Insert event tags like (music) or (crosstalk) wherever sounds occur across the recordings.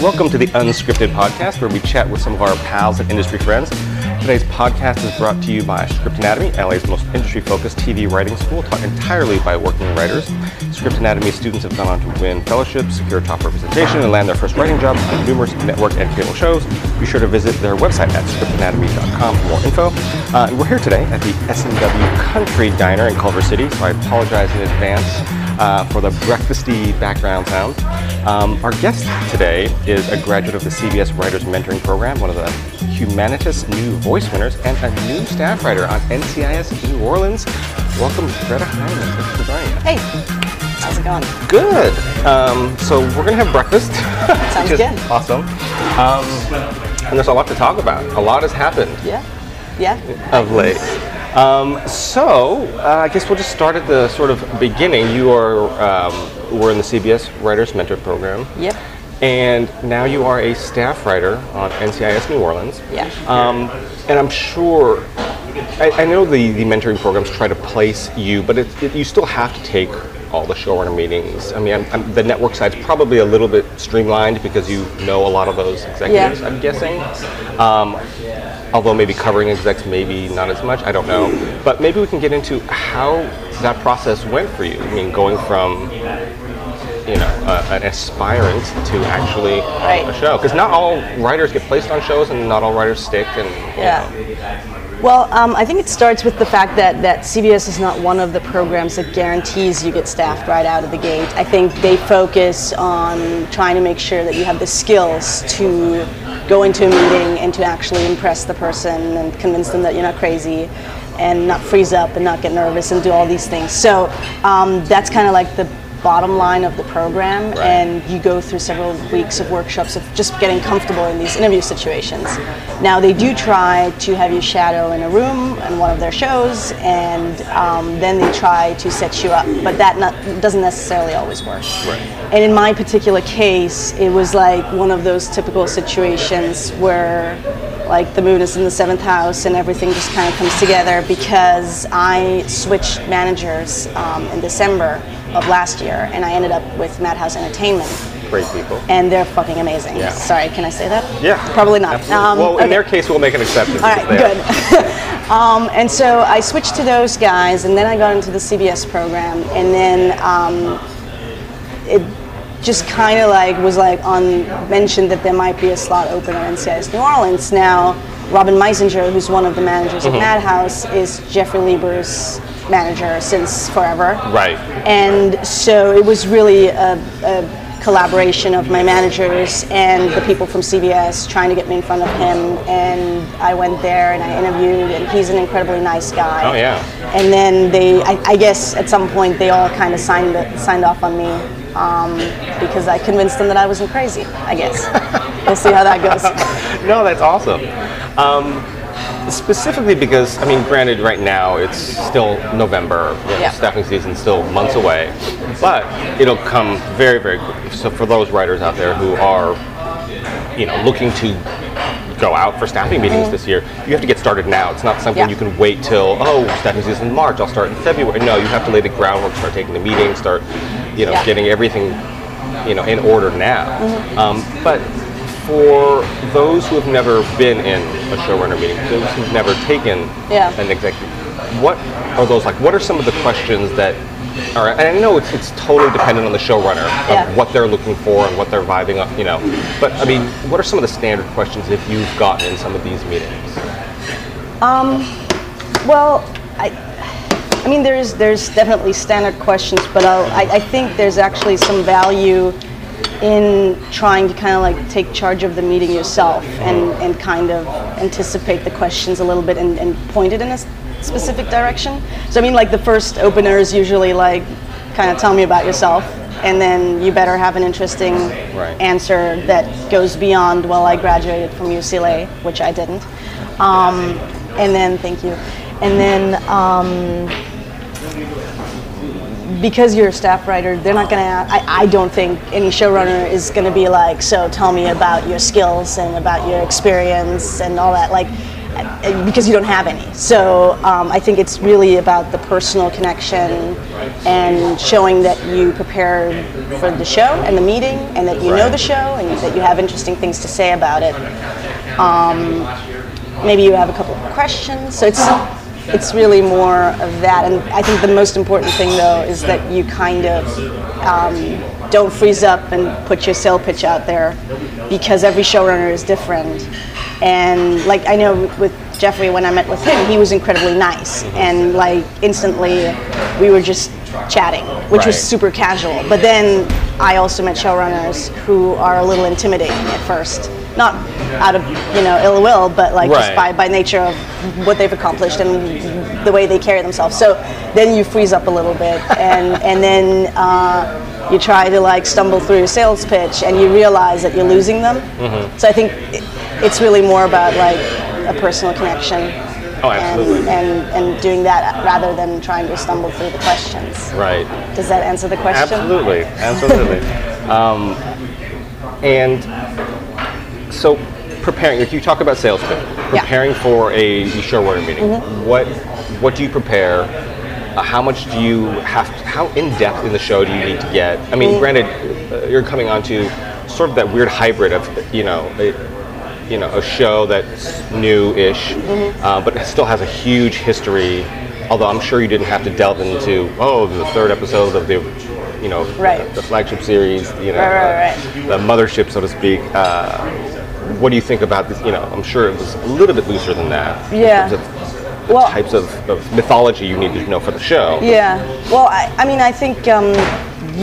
Welcome to the Unscripted Podcast, where we chat with some of our pals and industry friends. Today's podcast is brought to you by Script Anatomy, LA's most industry focused TV writing school taught entirely by working writers. Script Anatomy students have gone on to win fellowships, secure top representation, and land their first writing jobs on numerous network and cable shows. Be sure to visit their website at scriptanatomy.com for more info. Uh, and we're here today at the S&W Country Diner in Culver City, so I apologize in advance uh, for the breakfasty background sounds. Um, our guest today is a graduate of the CBS Writers Mentoring Program, one of the Humanitas New Voice winners, and a new staff writer on NCIS New Orleans. Welcome, Greta Heinemann. Thanks for joining us. Hey, how's it going? Good. Um, so we're gonna have breakfast. Sounds good. Awesome. Um, and there's a lot to talk about. A lot has happened Yeah, yeah. of late. Um, so uh, I guess we'll just start at the sort of beginning. You are um, were in the CBS Writers Mentor Program. Yep. And now you are a staff writer on NCIS New Orleans. Yeah. Um, and I'm sure, I, I know the, the mentoring programs try to place you, but it, it, you still have to take all the showrunner meetings. I mean, I'm, I'm, the network side's probably a little bit streamlined because you know a lot of those executives, Yeah. I'm guessing. Um, although maybe covering execs, maybe not as much, I don't know. But maybe we can get into how that process went for you. I mean, going from you know, uh, an aspirant to actually Right. a show. Because not all writers get placed on shows, and not all writers stick. And Yeah. know. Well, um, I think it starts with the fact that, that CBS is not one of the programs that guarantees you get staffed right out of the gate. I think they focus on trying to make sure that you have the skills to go into a meeting and to actually impress the person and convince them that you're not crazy and not freeze up and not get nervous and do all these things. So um, that's kind of like the bottom line of the program Right. and you go through several weeks of workshops of just getting comfortable in these interview situations. Now they do try to have you shadow in a room in one of their shows, and um, then they try to set you up, but that not, doesn't necessarily always work. Right. And in my particular case, it was like one of those typical situations where like the moon is in the seventh house and everything just kind of comes together because I switched managers um, in December of last year and I ended up with Madhouse Entertainment great people. and they're fucking amazing. Yeah. Sorry, can I say that? Yeah. Probably not. Um, well, in okay. their case, we'll make an exception. All right, because they are- good. (laughs) um, and so I switched to those guys, and then I got into the CBS program, and then um, it just kind of like was like on mentioned that there might be a slot open on NCIS New Orleans. Now, Robyn Meisinger, who's one of the managers Mm-hmm. of Madhouse, is Jeffrey Lieber's manager since forever. Right. And so it was really a, a collaboration of my managers and the people from CBS trying to get me in front of him. And I went there and I interviewed, and he's an incredibly nice guy. Oh, yeah. And then they, I, I guess at some point they all kind of signed signed off on me um, because I convinced them that I wasn't crazy. I guess (laughs) we'll see how that goes. (laughs) no, that's awesome. Um, specifically because, I mean, granted, right now it's still November, you know, Yeah. staffing season still months away, but it'll come very, very quickly. So for those writers out there who are, you know, looking to go out for staffing meetings this year, you have to get started now. It's not something Mm-hmm. Yeah. you can wait till, oh, staffing season in March, I'll start in February. No, you have to lay the groundwork, start taking the meetings, start, you know, Yeah. getting everything, you know, in order now. Mm-hmm. Um, but for those who have never been in a showrunner meeting, those who've never taken Yeah. an executive, what are those like? What are some of the questions that are? And I know it's, it's totally dependent on the showrunner of Yeah. what they're looking for and what they're vibing up, you know. But I mean, what are some of the standard questions if you've gotten in some of these meetings? Um, Well, I, I mean, there's there's definitely standard questions, but I'll, I, I think there's actually some value in trying to kind of like take charge of the meeting yourself and, and kind of anticipate the questions a little bit and, and point it in a specific direction. So I mean, like the first opener is usually like, kind of tell me about yourself, and then you better have an interesting Right. answer that goes beyond. Well, I graduated from UCLA, which I didn't. Um, and then, thank you. And then, um, because you're a staff writer, they're not gonna. I, I don't think any showrunner is gonna be like, so tell me about your skills and about your experience and all that. Like, uh, because you don't have any. So um, I think it's really about the personal connection and showing that you prepared for the show and the meeting, and that you know the show, and that you have interesting things to say about it. Um, maybe you have a couple of questions. So it's it's really more of that. And I think the most important thing though is that you kind of um, don't freeze up and put your sale pitch out there because every showrunner is different. And like I know with Jeffrey, when I met with him, he was incredibly nice, and like instantly, we were just chatting, which was super casual. But then I also met showrunners who are a little intimidating at first, not out of you know ill will, but like just by by nature of what they've accomplished and the way they carry themselves. So then you freeze up a little bit, and (laughs) and then uh, you try to like stumble through your sales pitch, and you realize that you're losing them. Mm-hmm. So I think it's really more about like a personal connection. Oh, absolutely. And, and, and doing that rather than trying to stumble through the questions. Right. Does that answer the question? Absolutely, absolutely. um, and so, preparing. If you talk about sales pitch, preparing for a showrunner meeting, Mm-hmm. what what do you prepare? Uh, how much do you have? To, how in depth in the show do you need to get? I mean, granted, uh, you're coming onto sort of that weird hybrid of you know. A, you know, a show that's new-ish, Mm-hmm. uh, but it still has a huge history. Although I'm sure you didn't have to delve into oh the third episode of the, you know, Right. the flagship series, you know, Right, right, uh, the mothership, so to speak. Uh, what do you think about this? You know, I'm sure it was a little bit looser than that. Yeah. In terms of the Well- types of, of mythology you need to know for the show. Yeah. Well, I, I mean, I think um,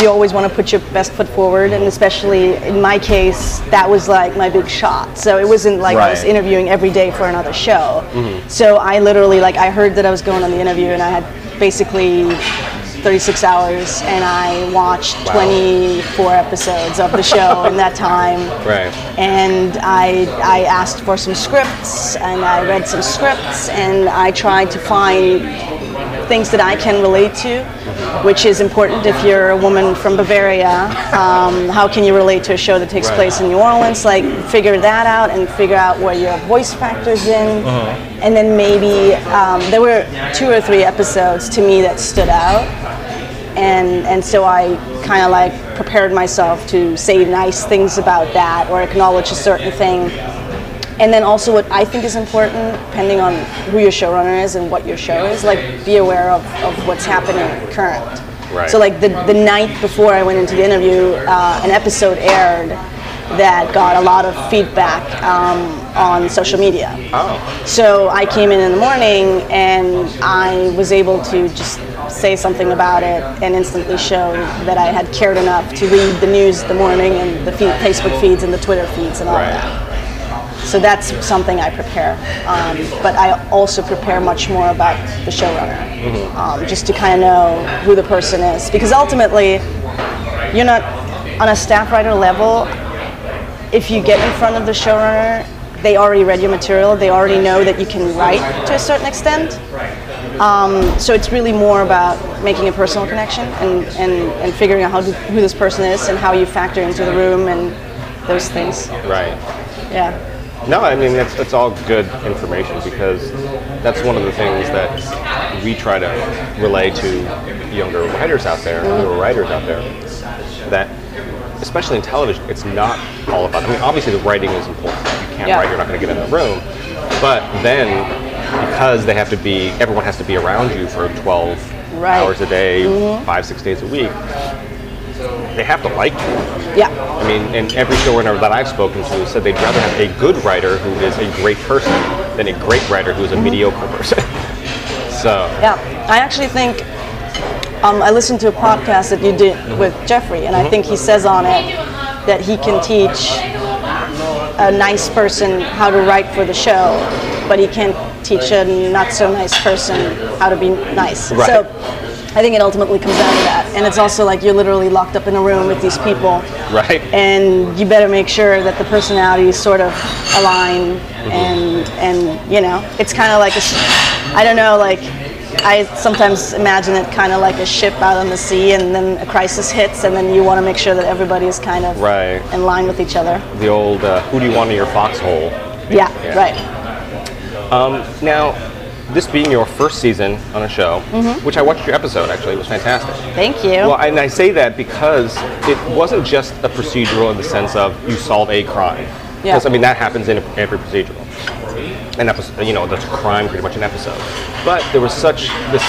you always want to put your best foot forward, and especially in my case, that was like my big shot. So it wasn't like I was interviewing every day for another show. Mm-hmm. So I literally, like, I heard that I was going on the interview, and I had basically 36 hours, and I watched Wow. 24 episodes of the show in that (laughs) time. Right. and I, I asked for some scripts and I read some scripts and I tried to find things that I can relate to, which is important if you're a woman from Bavaria. Um, how can you relate to a show that takes Right. place in New Orleans? Like, figure that out and figure out where your voice factors in. And then maybe um, there were two or three episodes to me that stood out and and so I kind of like prepared myself to say nice things about that or acknowledge a certain thing. And then also what I think is important, depending on who your showrunner is and what your show is, like be aware of, of what's happening current. Right. So like the, the night before I went into the interview, uh, an episode aired that got a lot of feedback um, on social media. Oh. So I came in in the morning and I was able to just say something about it and instantly show that I had cared enough to read the news the morning and the feed, Facebook feeds and the Twitter feeds and all Right. that. So that's something I prepare. Um, but I also prepare much more about the showrunner, um, just to kind of know who the person is. Because ultimately, you're not on a staff writer level. If you get in front of the showrunner, they already read your material. They already know that you can write to a certain extent. Um, so it's really more about making a personal connection and, and, and figuring out how to, who this person is and how you factor into the room and those things. Right. Yeah. No, I mean it's, it's all good information because that's one of the things that we try to relay to younger writers out there, newer writers out there, that especially in television, it's not all about. I mean, obviously the writing is important. If you can't Yeah. write, you're not going to get in the room. But then, because they have to be, everyone has to be around you for 12 Right. hours a day, mm-hmm. five, six days a week. They have to like you. Yeah. I mean, and every showrunner that I've spoken to said they'd rather have a good writer who is a great person than a great writer who is a mm-hmm. mediocre person. (laughs) so, Yeah, I actually think um, I listened to a podcast that you did mm-hmm. with Jeffrey, and I mm-hmm. think he says on it that he can teach a nice person how to write for the show, but he can't teach a not so nice person how to be nice. Right. So I think it ultimately comes down to that, and it's also like you're literally locked up in a room with these people, right? and you better make sure that the personalities sort of align and and you know it's kind of like a i don't know like i sometimes imagine it kind of like a ship out on the sea and then a crisis hits and then you want to make sure that everybody is kind of Right. in line with each other The old uh, who do you want in your foxhole? yeah, Yeah. right Um, now, this being your first season on a show, Mm-hmm. which I watched your episode actually, it was fantastic. Thank you. Well, and I say that because it wasn't just a procedural in the sense of you solve a crime. Yeah. I mean that happens in every procedural. An episode, you know, that's a crime, pretty much an episode. But there was such this,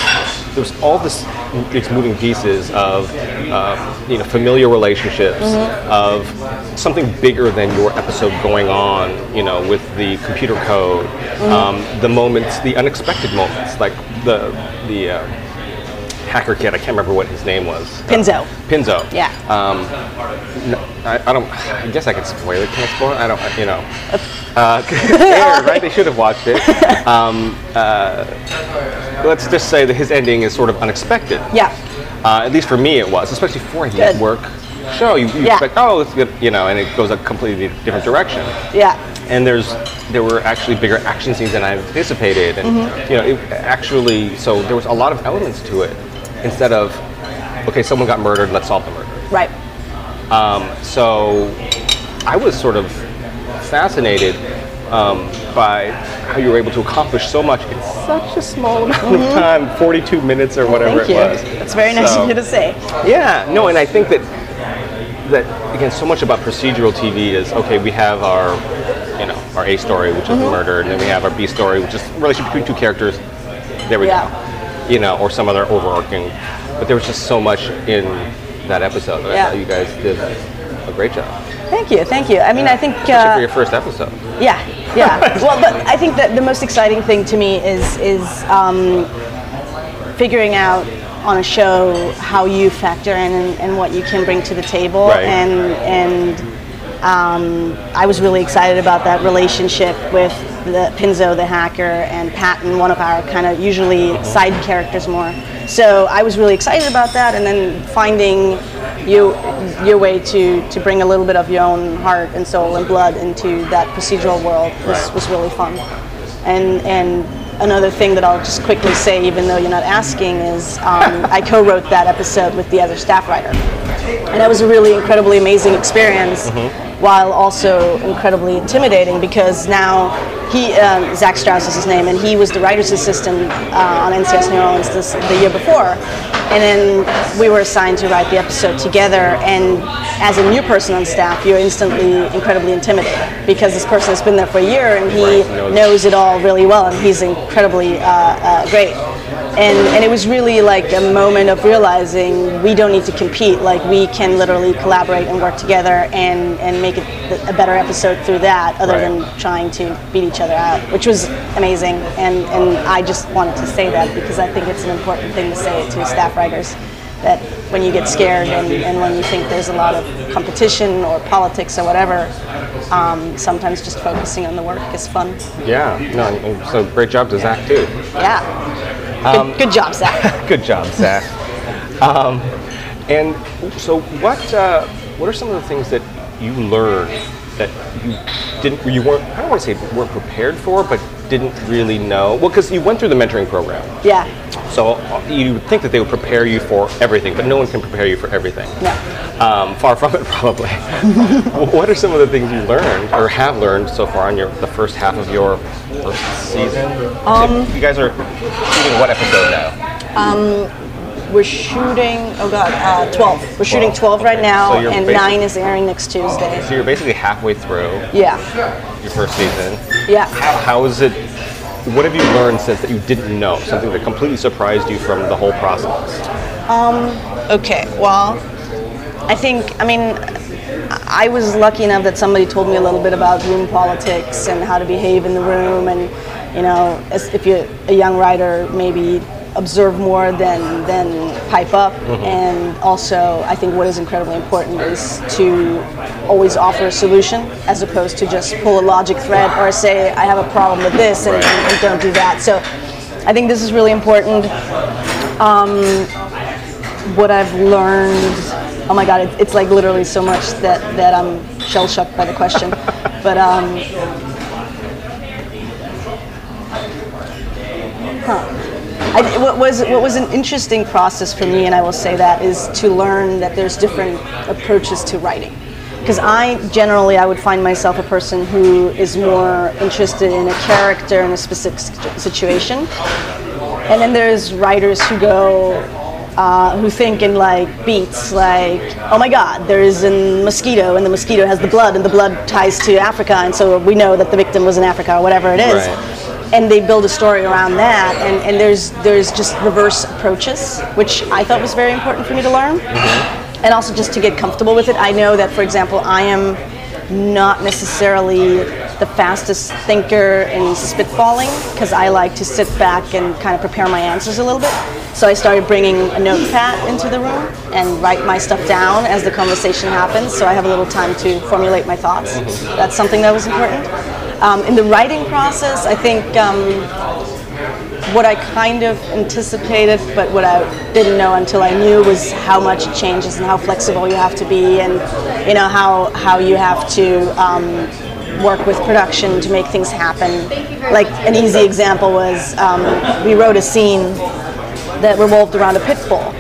there was all this, these moving pieces of, uh, you know, familiar relationships, Mm-hmm. of something bigger than your episode going on, you know, with the computer code, Mm-hmm. um, the moments, the unexpected moments, like the the. Uh, hacker kid. I can't remember what his name was. Pinzo. Pinzo. Yeah. Um, I, I don't. I guess I could spoil it. Can I spoil it? I don't. You know. Uh, (laughs) (laughs) there, right? They should have watched it. (laughs) Um, uh, let's just say that his ending is sort of unexpected. Yeah. Uh, at least for me, it was, especially for a Good. network show. You, you Yeah. expect, oh, it's good, you know, and it goes a completely different direction Yeah. and there's there were actually bigger action scenes than I anticipated, and Mm-hmm. you know, it actually so there was a lot of elements to it instead of okay, someone got murdered, let's solve the murder. Right. So I was sort of fascinated um, by how you were able to accomplish so much in such a small amount of time, 42 minutes or whatever Mm-hmm. Thank it you. was. That's very nice So- of you to say. yeah, no, and I think that that again, so much about procedural TV is okay. We have our, you know, our A story, which is Mm-hmm. the murder, and then we have our B story, which is a relationship between two characters. There we Yeah. go. You know, or some other overarching. But there was just so much in that episode. that I thought you guys did a great job, Thank you. Thank you. I mean, I think. Uh, for your first episode. Yeah, yeah. (laughs) well, but I think that the most exciting thing to me is is um, figuring out on a show how you factor in and, and what you can bring to the table, Right. and and um, I was really excited about that relationship with the Pinzo, the hacker, and Patton, one of our kind of usually side characters more. So I was really excited about that, and then finding you your way to to bring a little bit of your own heart and soul and blood into that procedural world was, Right. was really fun. And and another thing that I'll just quickly say, even though you're not asking, is um, (laughs) I co-wrote that episode with the other staff writer, and that was a really incredibly amazing experience. While also incredibly intimidating because now he, um, Zach Strauss is his name, and he was the writer's assistant uh, on NCIS New Orleans this, the year before. And then we were assigned to write the episode together. And as a new person on staff, you're instantly incredibly intimidated because this person has been there for a year and he knows it all really well, and he's incredibly uh, uh, great. And, and it was really like a moment of realizing we don't need to compete. Like we can literally collaborate and work together and, and make it a better episode through that, other Right. than trying to beat each other out, which was amazing. And, and I just wanted to say that because I think it's an important thing to say to staff writers that when you get scared and, and when you think there's a lot of competition or politics or whatever, um, sometimes just focusing on the work is fun. Yeah, no, so great job to Zach too. Yeah. Um, Good, (laughs) good job, Zach. (laughs) Good job, Zach. um, and so, what uh, what are some of the things that you learned that you didn't, you weren't, I don't want to say weren't prepared for, but didn't really know? Well, because you went through the mentoring program, Yeah. so you would think that they would prepare you for everything, but no one can prepare you for everything. No. Um, far from it, (laughs) probably. what are some of the things you learned or have learned so far in your the first half of your first season? Um, you guys are shooting what episode now? Um, We're shooting, oh God, uh, 12. We're shooting 12 right now, So and 9 is airing next Tuesday. So you're basically halfway through Yeah. Your first season. Yeah. How, how is it? What have you learned since that you didn't know? Something that completely surprised you from the whole process. Um. Okay, well, I think, I mean, I was lucky enough that somebody told me a little bit about room politics and how to behave in the room, and you know, if you're a young writer, maybe observe more than than pipe up. And also, I think what is incredibly important is to always offer a solution as opposed to just pull a logic thread or say I have a problem with this and, Right. and don't do that. So, I think this is really important what I've learned. Oh my God, it, it's like literally so much that, that I'm shell shocked by the question. (laughs) but um, huh. I, what was what was an interesting process for me, and I will say that, is to learn that there's different approaches to writing. because I generally I would find myself a person who is more interested in a character in a specific situation, and then there's writers who go uh, who think in like beats, like, oh my God, there is a mosquito, and the mosquito has the blood, and the blood ties to Africa, and so we know that the victim was in Africa, or whatever it is. Right. And they build a story around that, and, and there's there's just reverse approaches, which I thought was very important for me to learn, mm-hmm. and also just to get comfortable with it. I know that, for example, I am not necessarily the fastest thinker in spitballing because I like to sit back and kind of prepare my answers a little bit. So I started bringing a notepad into the room and write my stuff down as the conversation happens so I have a little time to formulate my thoughts. Mm-hmm. That's something that was important. Um, in the writing process, I think um, what I kind of anticipated, but what I didn't know until I knew was how much it changes and how flexible you have to be, and you know how how you have to um, work with production to make things happen. Like an easy example was um, we wrote a scene that revolved around a pit bull.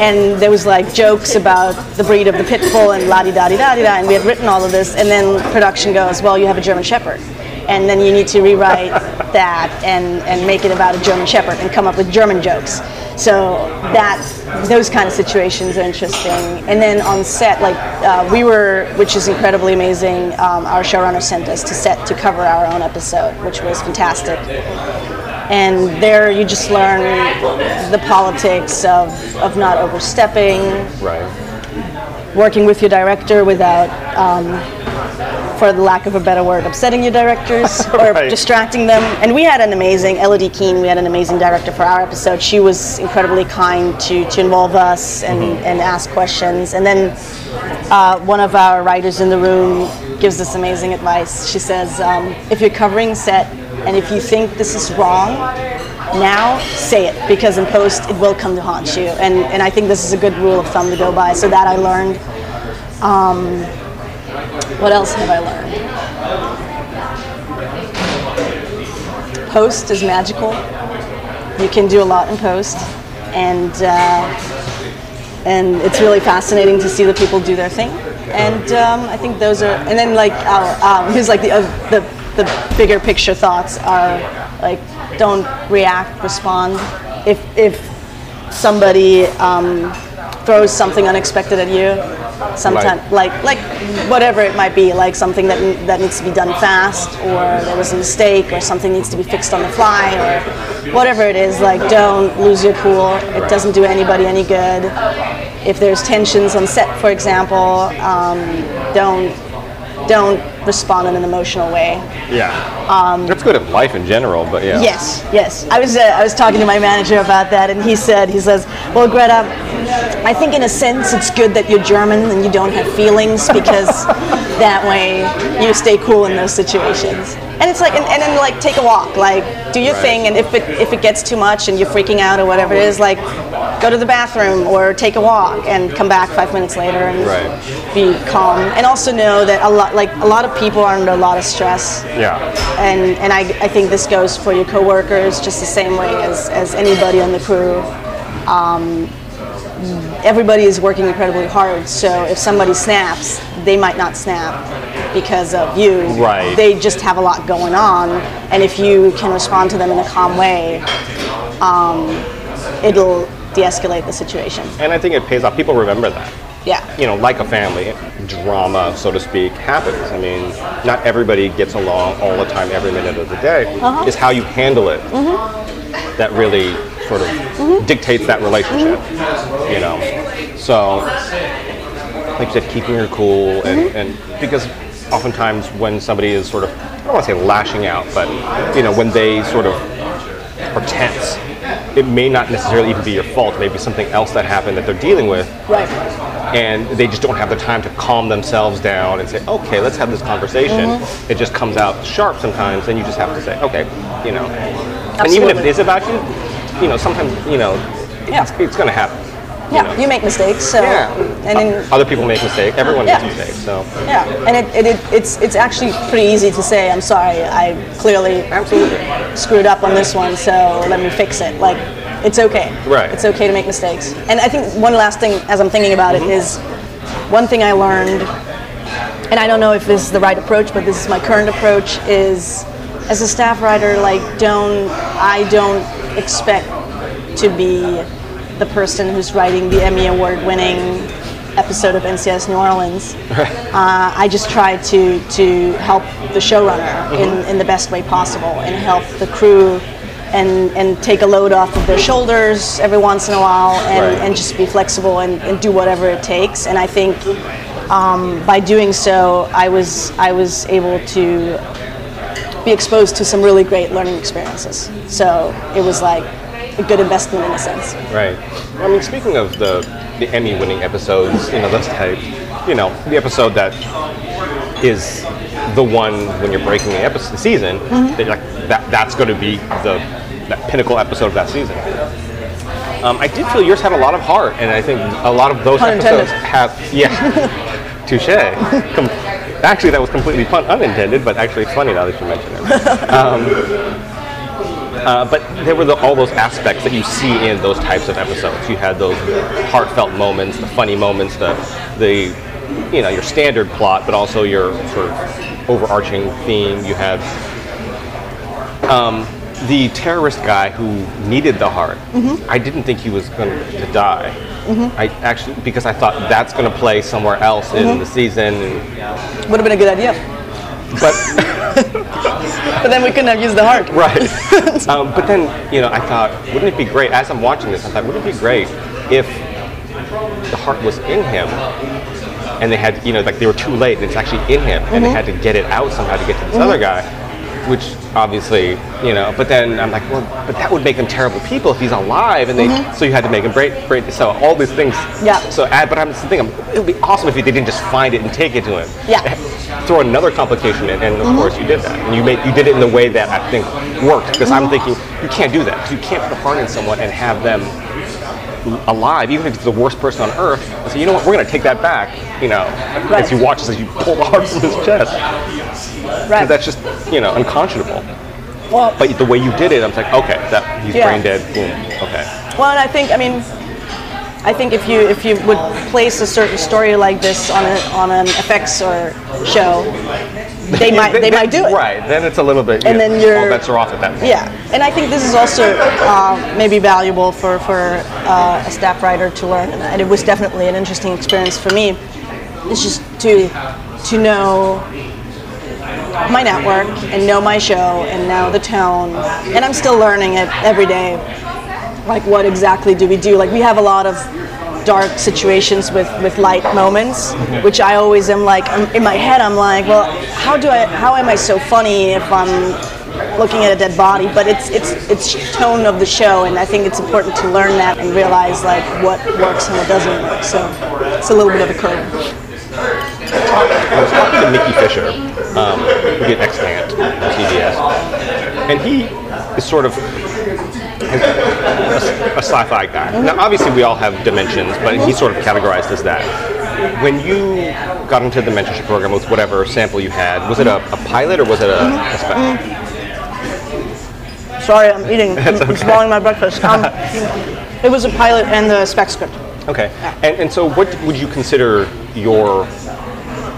And there was like jokes about the breed of the pit bull and la di da di da di da, and we had written all of this. And then production goes, "Well, you have a German Shepherd," and then you need to rewrite (laughs) that and and make it about a German Shepherd and come up with German jokes. So that those kind of situations are interesting. And then on set, like uh, we were, which is incredibly amazing. Um, our showrunner sent us to set to cover our own episode, which was fantastic and there you just learn the politics of, of not overstepping, Right. working with your director without, um, for the lack of a better word, upsetting your directors (laughs) or Right. distracting them. And we had an amazing, Elodie Keene, we had an amazing director for our episode. She was incredibly kind to, to involve us and, and ask questions. And then uh, one of our writers in the room gives this amazing advice. She says, um, if you're covering set and if you think this is wrong, now say it because in post it will come to haunt you. And, and I think this is a good rule of thumb to go by. So that I learned. Um, what else have I learned? Post is magical. You can do a lot in post, and uh, and it's really fascinating to see the people do their thing. And um, I think those are, and then like uh, um, here's like the, uh, the the bigger picture thoughts are like don't react, respond. If if somebody um, throws something unexpected at you, sometimes like like whatever it might be, like something that that needs to be done fast, or there was a mistake, or something needs to be fixed on the fly, or whatever it is. Like don't lose your cool. It doesn't do anybody any good. If there's tensions on set, for example, um, don't don't respond in an emotional way. Yeah. That's good in life in general, but yeah. Yes, yes. I was uh, I was talking to my manager about that, and he said he says, "Well, Greta, I think in a sense it's good that you're German and you don't have feelings because (laughs) that way you stay cool in those situations." And it's like, and, and then like take a walk, like do your Right. thing, and if it if it gets too much and you're freaking out or whatever it is, like go to the bathroom or take a walk and come back five minutes later and Right. be calm. And also know that a lot like a lot of people are under a lot of stress Yeah. and and I, I think this goes for your coworkers just the same way as, as anybody on the crew. Um, everybody is working incredibly hard, so if somebody snaps, they might not snap because of you. Right. They just have a lot going on, and if you can respond to them in a calm way, um, it'll de-escalate the situation. And I think it pays off. People remember that. Yeah. you know, like a family, drama, so to speak, happens. I mean, not everybody gets along all the time, every minute of the day. Uh-huh. It's how you handle it Mm-hmm. that really sort of dictates that relationship. You know, so like you said, keeping her cool, and, Mm-hmm. and because oftentimes when somebody is sort of, I don't want to say lashing out, but you know, when they sort of are tense. It may not necessarily even be your fault. Maybe something else that happened that they're dealing with, Right. and they just don't have the time to calm themselves down and say, okay, let's have this conversation. Mm-hmm. It just comes out sharp sometimes, and you just have to say, okay, you know. And even if it is about you, you know, sometimes, you know, Yeah. it's, it's going to happen. Yeah, you make mistakes, so Yeah. and then Other people make mistakes. Everyone Yeah. makes mistakes. So Yeah, and it, it, it, it's it's actually pretty easy to say. I'm sorry. I clearly absolutely. screwed up on this one, so let me fix it. Like, it's okay. Right. It's okay to make mistakes. And I think one last thing, as I'm thinking about it, mm-hmm. is one thing I learned and I don't know if this is the right approach, but this is my current approach. Is as a staff writer, like don't I don't expect to be the person who's writing the Emmy award-winning episode of NCIS New Orleans. Uh, I just try to to help the showrunner in, in the best way possible and help the crew and, and take a load off of their shoulders every once in a while and, Right. and just be flexible and, and do whatever it takes. And I think um, by doing so, I was I was able to be exposed to some really great learning experiences. So it was like a good investment in a sense. Right. I mean, speaking of the the Emmy-winning episodes, you know, those type, you know, the episode that is the one when you're breaking the episode the season, that, like that that's going to be the that pinnacle episode of that season. Um, I did feel yours had a lot of heart, and I think a lot of those Pun episodes intended. have yeah, (laughs) touche. Com- actually, that was completely pun unintended, but actually it's funny now that you mention it. (laughs) Uh, but there were the, all those aspects that you see in those types of episodes. You had those heartfelt moments, the funny moments, the the you know your standard plot, but also your sort of overarching theme. You had um, the terrorist guy who needed the heart. I didn't think he was going to die. I actually because I thought that's going to play somewhere else in the season. Would have been a good idea. But (laughs) But then we couldn't have used the heart. Right. (laughs) um, but then, you know, I thought, wouldn't it be great, as I'm watching this, I thought, wouldn't it be great if the heart was in him and they had, you know, like they were too late and it's actually in him and they had to get it out somehow to get to this other guy, which obviously, you know, but then I'm like, well, but that would make them terrible people if he's alive and they, mm-hmm. so you had to make him break, break, so all these things. Yeah. So, add, but I'm just thinking, it would be awesome if they didn't just find it and take it to him. Yeah. (laughs) Throw another complication in, and of mm-hmm. course you did that. And you made you did it in the way that I think worked. Because I'm mm-hmm. thinking you can't do that. 'cause you can't put a heart in someone and have them alive, even if it's the worst person on earth. And say, you know what, we're going to take that back. You know, Right. as you watch as you pull the heart from his chest. Right. That's just you know unconscionable. well, But the way you did it, I'm like, okay, that he's Yeah. brain dead. Boom. Okay. Well, and I think I mean, I think if you if you would place a certain story like this on a on an FX or show, they (laughs) might they might do it. Right. Then it's a little bit. And yeah, then you're- all bets are off at that point. Yeah, and I think this is also um, maybe valuable for for uh, a staff writer to learn, and it was definitely an interesting experience for me. It's just to to know my network and know my show and know the tone, and I'm still learning it every day. Like, what exactly do we do? Like, we have a lot of dark situations with, with light moments, which I always am like, I'm, in my head, I'm like, well, how do I, how am I so funny if I'm looking at a dead body? But it's, it's, it's tone of the show, and I think it's important to learn that and realize like what works and what doesn't work. So it's a little bit of a curve. I was talking to Mickey Fisher, um, who did Extant on CBS, and he is sort of a, a sci-fi guy. Now, obviously, we all have dimensions, but he's sort of categorized as that. When you got into the mentorship program with whatever sample you had, was it a, a pilot or was it a, a spec? Sorry, I'm eating. I'm swallowing my breakfast. Um, (laughs) it was a pilot and the spec script. Okay. And, and so, what would you consider your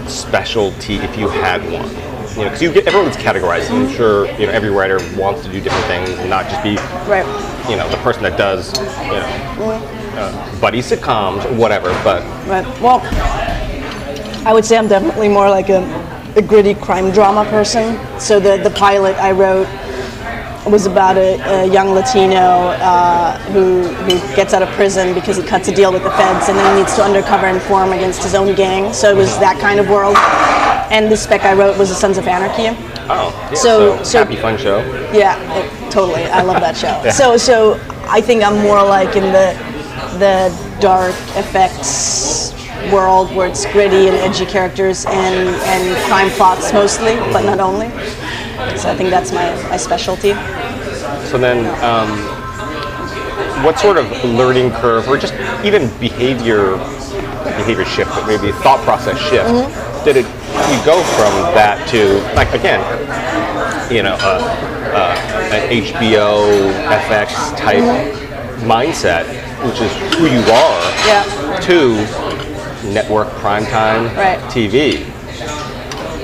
specialty if you had one? You know, because you get everyone's categorized. I'm sure you know every writer wants to do different things and not just be Right. you know the person that does you know uh, buddy sitcoms or whatever. But Right. Well, I would say I'm definitely more like a, a gritty crime drama person. So the the pilot I wrote was about a, a young Latino uh, who who gets out of prison because he cuts a deal with the feds, and then he needs to undercover inform against his own gang. So it was that kind of world. And the spec I wrote was the Sons of Anarchy. oh, yeah, So- so, so- happy fun show. Yeah, it, totally. I love that show. Yeah. So, so I think I'm more like in the the dark FX world where it's gritty and edgy characters and and crime plots mostly, but not only. So I think that's my, my specialty. So then, um, what sort of learning curve, or just even behavior, behavior shift, but maybe thought process shift, did it? You go from that to like again, you know, uh, uh, an HBO FX type mindset, which is who you are, Yeah. to network primetime Right. TV.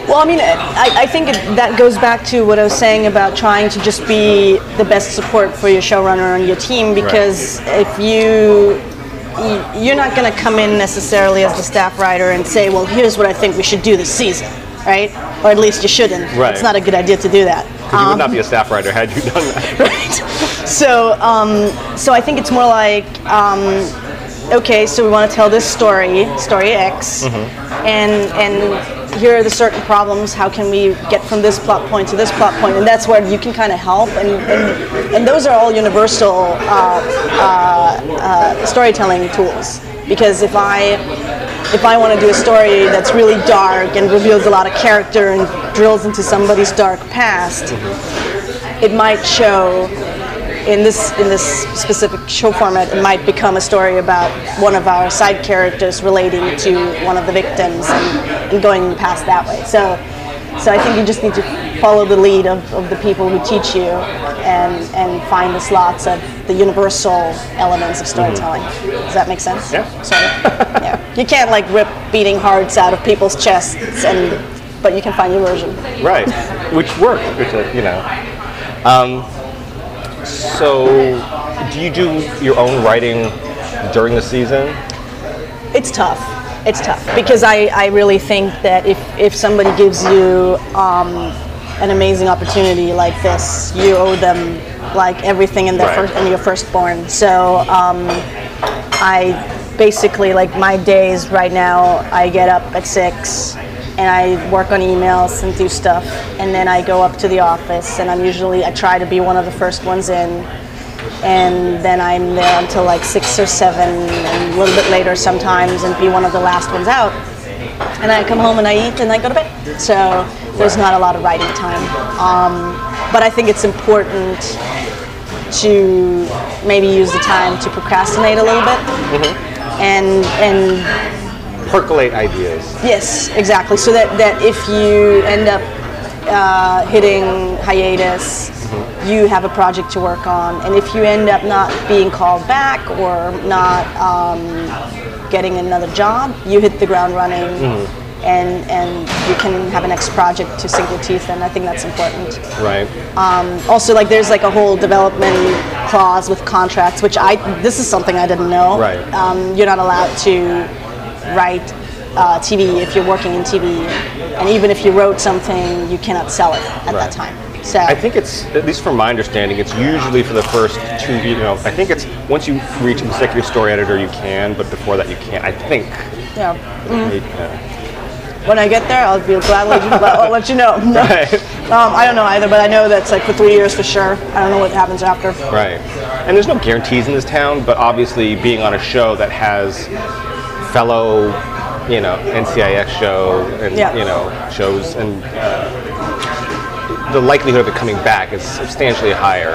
Well, I mean, I, I think it, that goes back to what I was saying about trying to just be the best support for your showrunner and your team because if you you- you're not going to come in necessarily as the staff writer and say, well, here's what I think we should do this season, right? Or at least you shouldn't. Right. It's not a good idea to do that. You would not be a staff writer had you done that. (laughs) right? So, um, so I think it's more like, um, okay, so we want to tell this story, story X, and and here are the certain problems. How can we get from this plot point to this plot point? And that's where you can kind of help. And and, and those are all universal uh, uh, uh, storytelling tools. Because if I if I want to do a story that's really dark and reveals a lot of character and drills into somebody's dark past, it might show in this in this specific show format it might become a story about one of our side characters relating to one of the victims and, and going past that way. So so I think you just need to follow the lead of, of the people who teach you and and find the slots of the universal elements of storytelling. Does that make sense? Yeah. Sort of. (laughs) yeah. You can't like rip beating hearts out of people's chests and but you can find your version. Right, which worked, which uh, you know. Um, so, do you do your own writing during the season? It's tough. It's tough because I, I really think that if, if somebody gives you um, an amazing opportunity like this, you owe them like everything in their Right. first in your firstborn. So um, I basically like my days right now. I get up at six and I work on emails and do stuff, and then I go up to the office and I'm usually I try to be one of the first ones in and then I'm there until like six or seven, and a little bit later sometimes, and be one of the last ones out. And I come home and I eat and I go to bed. So there's not a lot of writing time. Um, but I think it's important to maybe use the time to procrastinate a little bit, and and Percolate ideas. Yes, exactly. So that, that if you end up uh, hitting hiatus, you have a project to work on. And if you end up not being called back or not um, getting another job, you hit the ground running. And, and you can have a next project to sink your teeth in. I think that's important Right. also like there's like a whole development clause with contracts which i this is something i didn't know Right. um, you're not allowed to write uh, tv if you're working in tv and even if you wrote something you cannot sell it at Right. that time so I think it's, at least from my understanding, it's usually for the first two, you know, I think it's once you reach executive story editor, you can, but before that, you can't. I think. yeah. Uh, when i get there i'll be gladly I'll let you know No. (laughs) Right. (laughs) um, i don't know either but i know that's like for three years for sure i don't know what happens after Right. And there's no guarantees in this town, but obviously being on a show that has fellow, you know, NCIS show and, Yeah. you know, shows and uh, the likelihood of it coming back is substantially higher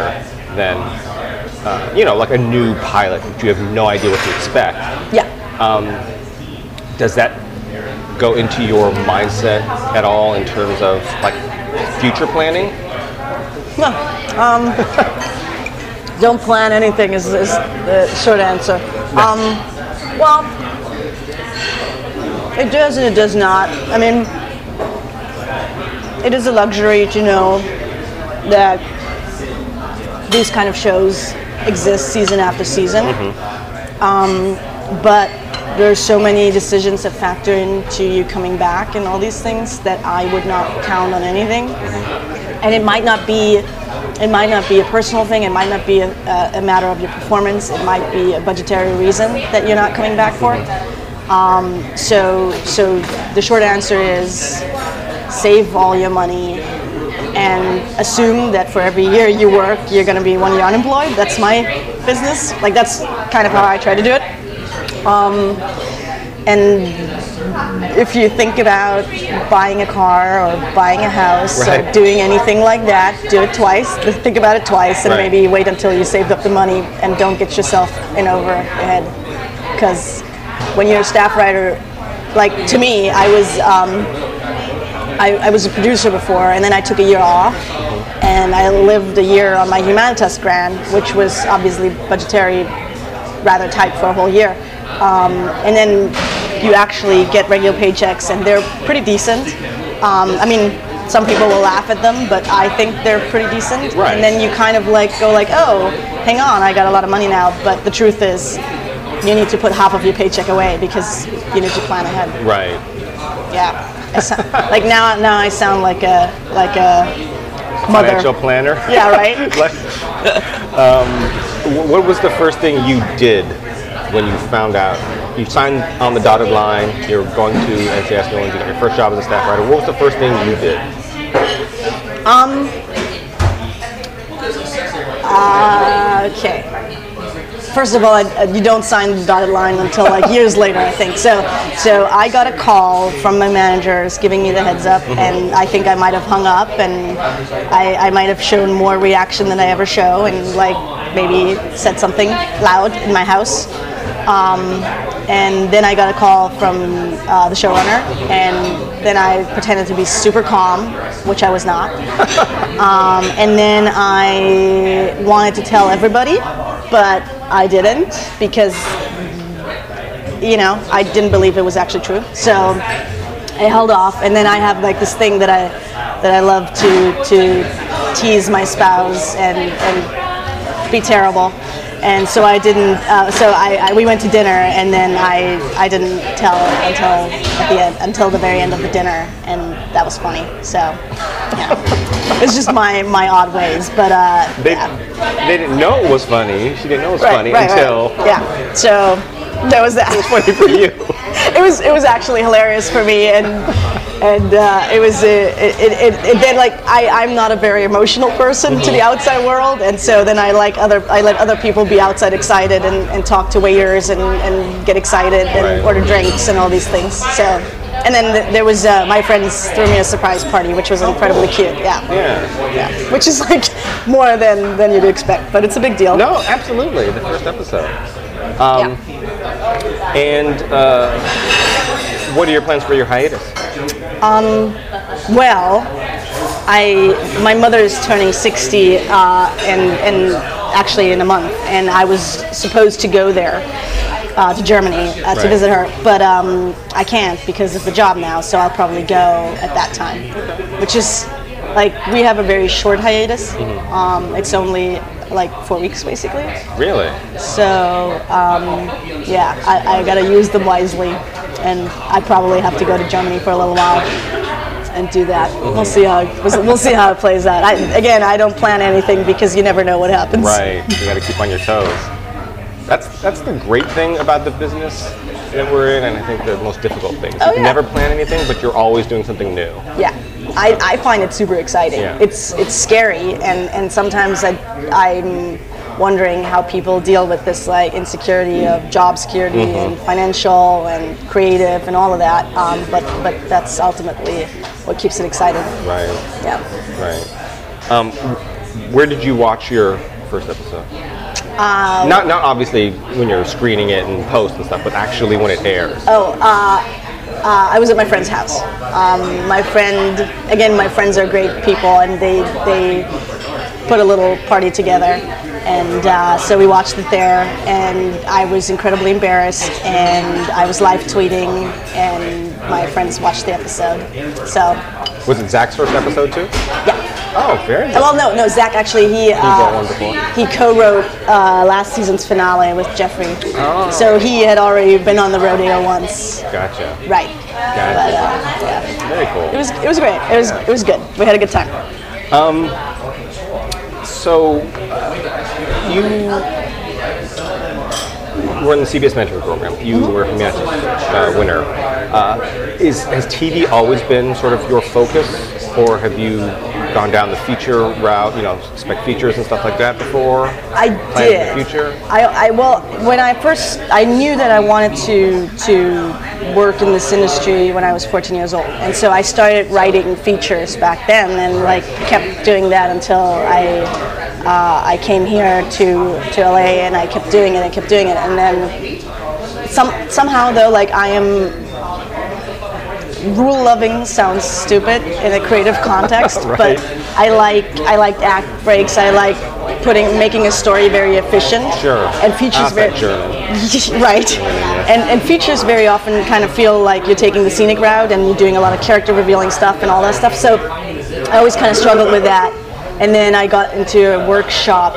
than, uh, you know, like a new pilot, which you have no idea what to expect. yeah Does that go into your mindset at all in terms of like future planning? No. Um, don't plan anything is, is the short answer. (laughs) Um, well, it does and it does not. I mean, it is a luxury to know that these kind of shows exist season after season. Um, but there's so many decisions that factor into you coming back and all these things that I would not count on anything. And it might not be it might not be a personal thing. It might not be a, a, a matter of your performance. It might be a budgetary reason that you're not coming back for um, so so the short answer is save all your money and assume that for every year you work you're going to be one year unemployed that's my business like that's kind of how i try to do it um, and if you think about buying a car or buying a house or doing anything like that, do it twice. Think about it twice, and Right. maybe wait until you saved up the money and don't get yourself in over your head. Because when you're a staff writer, like to me, I was um, I, I was a producer before, and then I took a year off, and I lived a year on my Humanitas grant, which was obviously budgetary rather tight for a whole year. Um, and then you actually get regular paychecks, and they're pretty decent. Um, I mean, some people will laugh at them, but I think they're pretty decent. Right. And then you kind of like go like, oh, hang on, I got a lot of money now. But the truth is, you need to put half of your paycheck away because you need to plan ahead. Right. Yeah. Like now, now I sound like a like a mother. Financial planner. Yeah, right. (laughs) Like, um, what was the first thing you did when you found out? You signed on the dotted line. You're going to NCIS New Orleans. You got your first job as a staff writer. What was the first thing you did? Um. Okay. First of all, I, you don't sign the dotted line until like years later, I think. So, so I got a call from my managers giving me the heads up, and I think I might have hung up, and I, I might have shown more reaction than I ever show, and like maybe said something loud in my house. Um, and then I got a call from uh, the showrunner, and then I pretended to be super calm, which I was not. (laughs) Um, and then I wanted to tell everybody, but I didn't because, you know, I didn't believe it was actually true. So I held off, and then I have like this thing that I that I love to to tease my spouse and and be terrible. And so I didn't. Uh, so I, I we went to dinner, and then I I didn't tell until at the end until the very end of the dinner, and that was funny. So yeah, it's just my my odd ways, but uh, They, yeah. they didn't know it was funny. She didn't know it was Right, funny right, right. until yeah. So that was that. It was funny for you. (laughs) it was it was actually hilarious for me and and uh, it was it, it, it, it then like I, I'm not a very emotional person to the outside world and so then I like other I let other people be outside excited and, and talk to waiters and, and get excited and Right. order drinks and all these things so and then th- there was uh, my friends threw me a surprise party which was incredibly cute yeah Yeah. yeah which is like more than than you'd expect but it's a big deal No, absolutely. The first episode. Um, yeah. And uh, what are your plans for your hiatus? Well, I my mother is turning 60 uh, and and actually in a month, and I was supposed to go there uh, to Germany uh, to visit her, but um, I can't because of the job now. So I'll probably go at that time, which is like we have a very short hiatus. Um, it's only like four weeks basically. Really? So um, yeah, I, I got to use them wisely, and I probably have to go to Germany for a little while and do that. We'll see how we'll see how it plays out. I, again, I don't plan anything because you never know what happens. Right. You got to keep on your toes. That's that's the great thing about the business that we're in, and I think the most difficult thing. Oh, you yeah. never plan anything, but you're always doing something new. Yeah, I, I find it super exciting. Yeah. It's it's scary, and and sometimes I I'm wondering how people deal with this like insecurity of job security Mm-hmm. and financial and creative and all of that. Um, but but that's ultimately what keeps it exciting. Right. Yeah. Right. Um, where did you watch your first episode? Um, not not obviously when you're screening it and post and stuff, but actually when it airs. Oh, uh, uh, I was at my friend's house. Um, my friend, again, my friends are great people, and they they put a little party together, and uh, so we watched it there. And I was incredibly embarrassed, and I was live tweeting, and my friends watched the episode. So, Was it Zach's first episode too? yeah. Oh, very good. Well, no, no. Zach actually he uh, he co-wrote uh, last season's finale with Jeffrey. Oh. So he had already been on the rodeo once. Gotcha. Right. Gotcha. But, uh, yeah. Very cool. It was it was great. It was it was good. We had a good time. Um. So, you were in the CBS Mentoring Program. You were a Humanitas uh, winner. Uh, is has TV always been sort of your focus, or have you gone down the feature route? You know, spec features and stuff like that before. I did. the future. I, I well when I first I knew that I wanted to to work in this industry when I was 14 years old, and so I started writing features back then, and like kept doing that until I uh, I came here to to LA, and I kept doing it and kept doing it, and then some somehow though like I am rule loving sounds stupid in a creative context, (laughs) Right. but I like I like act breaks. I like putting making a story very efficient. Sure. And features very (laughs) right. And and features very often kind of feel like you're taking the scenic route and you're doing a lot of character revealing stuff and all that stuff. So I always kind of struggled with that. And then I got into a workshop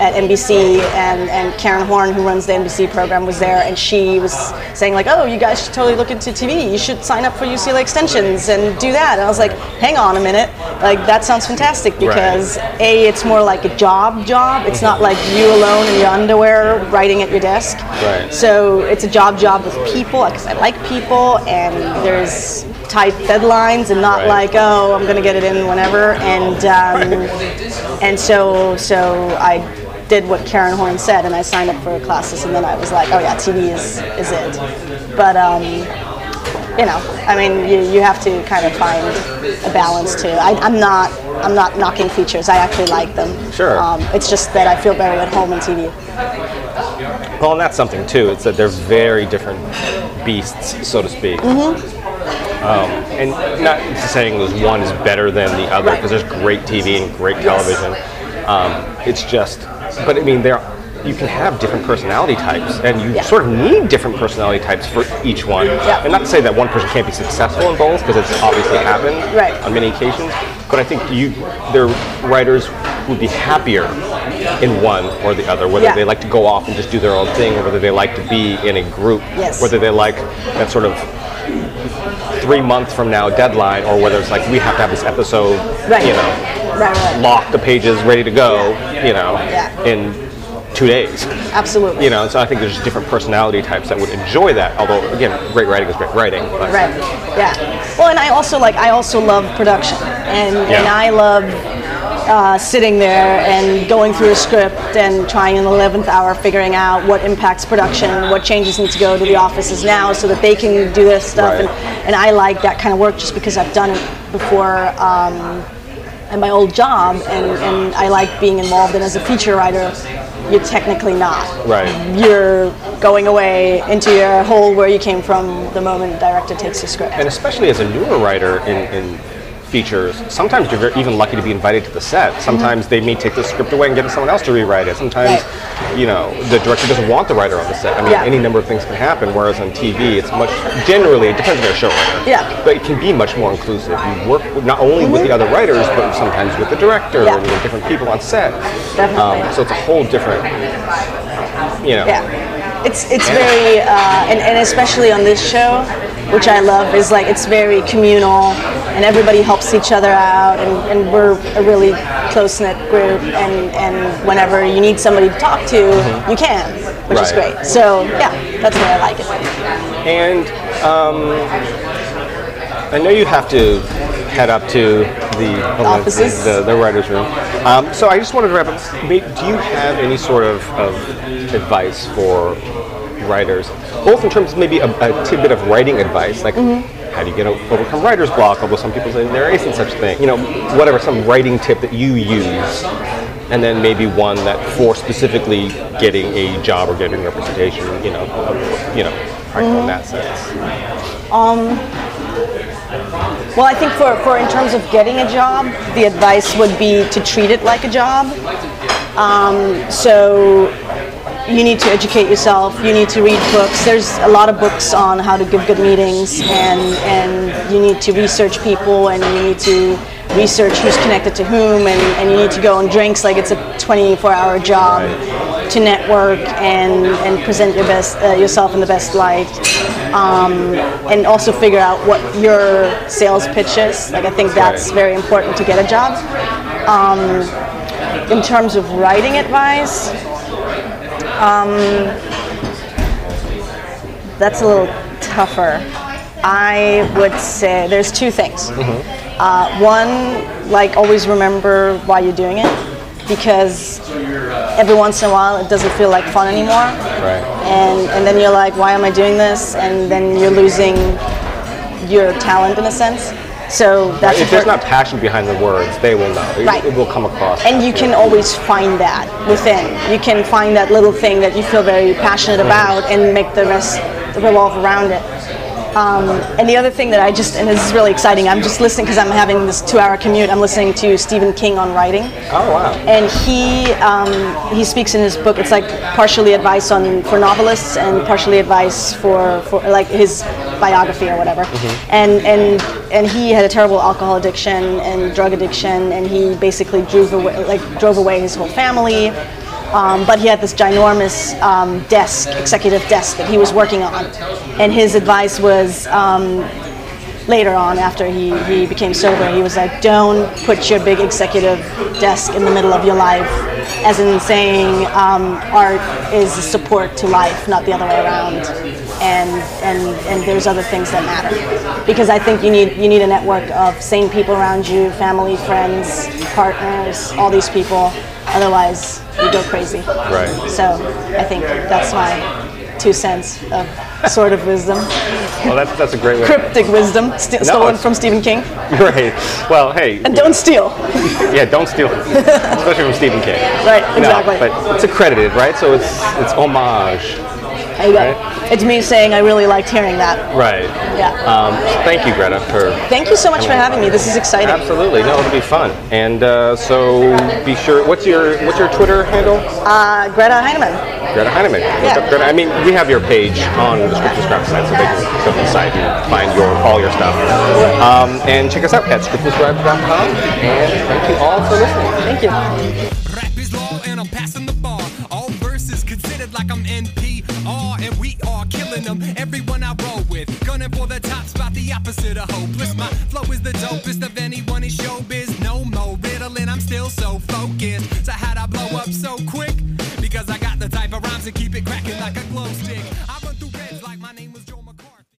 at NBC, and, and Karen Horne, who runs the NBC program, was there, and she was saying like, "Oh, you guys should totally look into TV. You should sign up for UCLA Extensions and do that." And I was like, "Hang on a minute, like that sounds fantastic because a, it's more like a job job. It's not like you alone in your underwear writing at your desk. Right. So it's a job job with people because I like people, and there's tight deadlines and not Right. like oh I'm gonna get it in whenever and um, and so so I did what Karen Horne said and I signed up for classes and then I was like oh yeah TV is is it but um, you know I mean you, you have to kind of find a balance too I, I'm not I'm not knocking features I actually like them Sure. um, it's just that I feel very at home in TV Well, and that's something too. It's that they're very different beasts, so to speak. Um, and not saying that one is better than the other because there's great TV and great television. Um, it's just, but I mean, there you can have different personality types, and you Yeah. sort of need different personality types for each one. Yeah. And not to say that one person can't be successful in both because it's obviously happened Right. on many occasions. But I think you, there are writers would be happier in one or the other, whether Yeah. they like to go off and just do their own thing, or whether they like to be in a group, Yes. whether they like that sort of three months from now deadline, or whether it's like we have to have this episode, Right. you know, right right lock the pages, ready to go, you know, Yeah. in two days. absolutely You know, so I think there's different personality types that would enjoy that. Although, again, great writing is great writing. But Right. Yeah. Well, and I also like I also love production, and and I love uh, sitting there and going through a script and trying in the eleventh hour figuring out what impacts production, what changes need to go to the offices now so that they can do this stuff, Right. and and I like that kind of work just because I've done it before. Um, in my old job, and, and I like being involved. And as a feature writer, you're technically not Right. you're going away into your hole where you came from the moment the director takes the script. And especially as a newer writer in, in features, sometimes you're even lucky to be invited to the set. Sometimes they may take the script away and get someone else to rewrite it. Sometimes, Right. you know, the director doesn't want the writer on the set. I mean, Yeah. any number of things can happen. Whereas on TV, it's much generally it depends on their showrunner. Yeah. But it can be much more inclusive. You work with, not only with the other writers, but sometimes with the director Yeah. and with different people on set. Definitely. Um, so it's a whole different, you know. Yeah, it's it's very uh, and, and especially on this show, which I love, is like it's very communal and everybody helps each other out and, and we're a really close knit group and, and whenever you need somebody to talk to, you can, which is great. So yeah, that's why I like it. And um, I know you have to head up to the Offices. the, the writers' room. Um, so I just wanted to wrap up. Do you have any sort of, of advice for writers, both in terms of maybe a, a tidbit of writing advice, like mm-hmm. how do you get overcome writer's block? Although some people say there isn't such a thing. You know, whatever some writing tip that you use. And then maybe one that for specifically getting a job or getting representation, you know, you know, practical in mm-hmm. that sense. Um, Well, I think for, for in terms of getting a job, the advice would be to treat it like a job. Um, so you need to educate yourself. You need to read books. There's a lot of books on how to give good meetings, and and you need to research people, and you need to research who's connected to whom, and, and you need to go on drinks like it's a 24-hour job. To network and and present your best uh, yourself in the best light. Um, and also figure out what your sales pitch is. Like I think that's very important to get a job. Um, in terms of writing advice, um, that's a little tougher. I would say there's two things. Uh, one, like always remember why you're doing it, because every once in a while it doesn't feel like fun anymore Right. and and then you're like, why am I doing this? And then you're losing your talent in a sense. So that's If there's not passion behind the words, they will know. It, Right. it will come across. and you can always find that within. You can find that little thing that you feel very passionate mm-hmm. about and make the rest revolve around it. Um, and the other thing that I just, and this is really exciting, I'm just listening because I'm having this two hour commute, I'm listening to Stephen King on writing. Oh, wow. And he, um, he speaks in his book, it's like partially advice on for novelists and partially advice for, for like his biography or whatever. Mm-hmm. And, and, and he had a terrible alcohol addiction and drug addiction, and he basically drove away, like, drove away his whole family. Um, but he had this ginormous um, desk, executive desk that he was working on. And his advice was um, later on, after he, he became sober, he was like, don't put your big executive desk in the middle of your life, as in saying um, art is a support to life, not the other way around. And, and, and there's other things that matter. Because I think you need, you need a network of sane people around you, family, friends, partners, all these people. Otherwise, you go crazy. Right. So I think that's my two cents of sort of wisdom. Well, that's, that's a great way. Cryptic wisdom st- stolen from Stephen King. (laughs) Right. Well, hey. And don't steal. Yeah, don't steal (laughs) especially from Stephen King. Right, exactly. No, but it's accredited, right? So it's it's homage. There you go. Right. It's me saying I really liked hearing that. Right. Yeah. Um, thank you, Greta, for Thank you so much for having me. This is exciting. absolutely. No, it'll be fun. And uh, so be sure. What's your what's your Twitter handle? Uh, Greta Heinemann. Greta Heinemann. Yeah. Greta, I mean, we have your page on the Scripted Scribe site, so they can go to the site and find your all your stuff. Um, and check us out at scriptedscribe.com. And thank you all for listening. Thank you. Everyone I roll with, gunning for the top spot, the opposite of hopeless. My flow is the dopest of anyone in showbiz. No more riddling, I'm still so focused. So how'd I blow up so quick? Because I got the type of rhymes to keep it cracking like a glow stick. I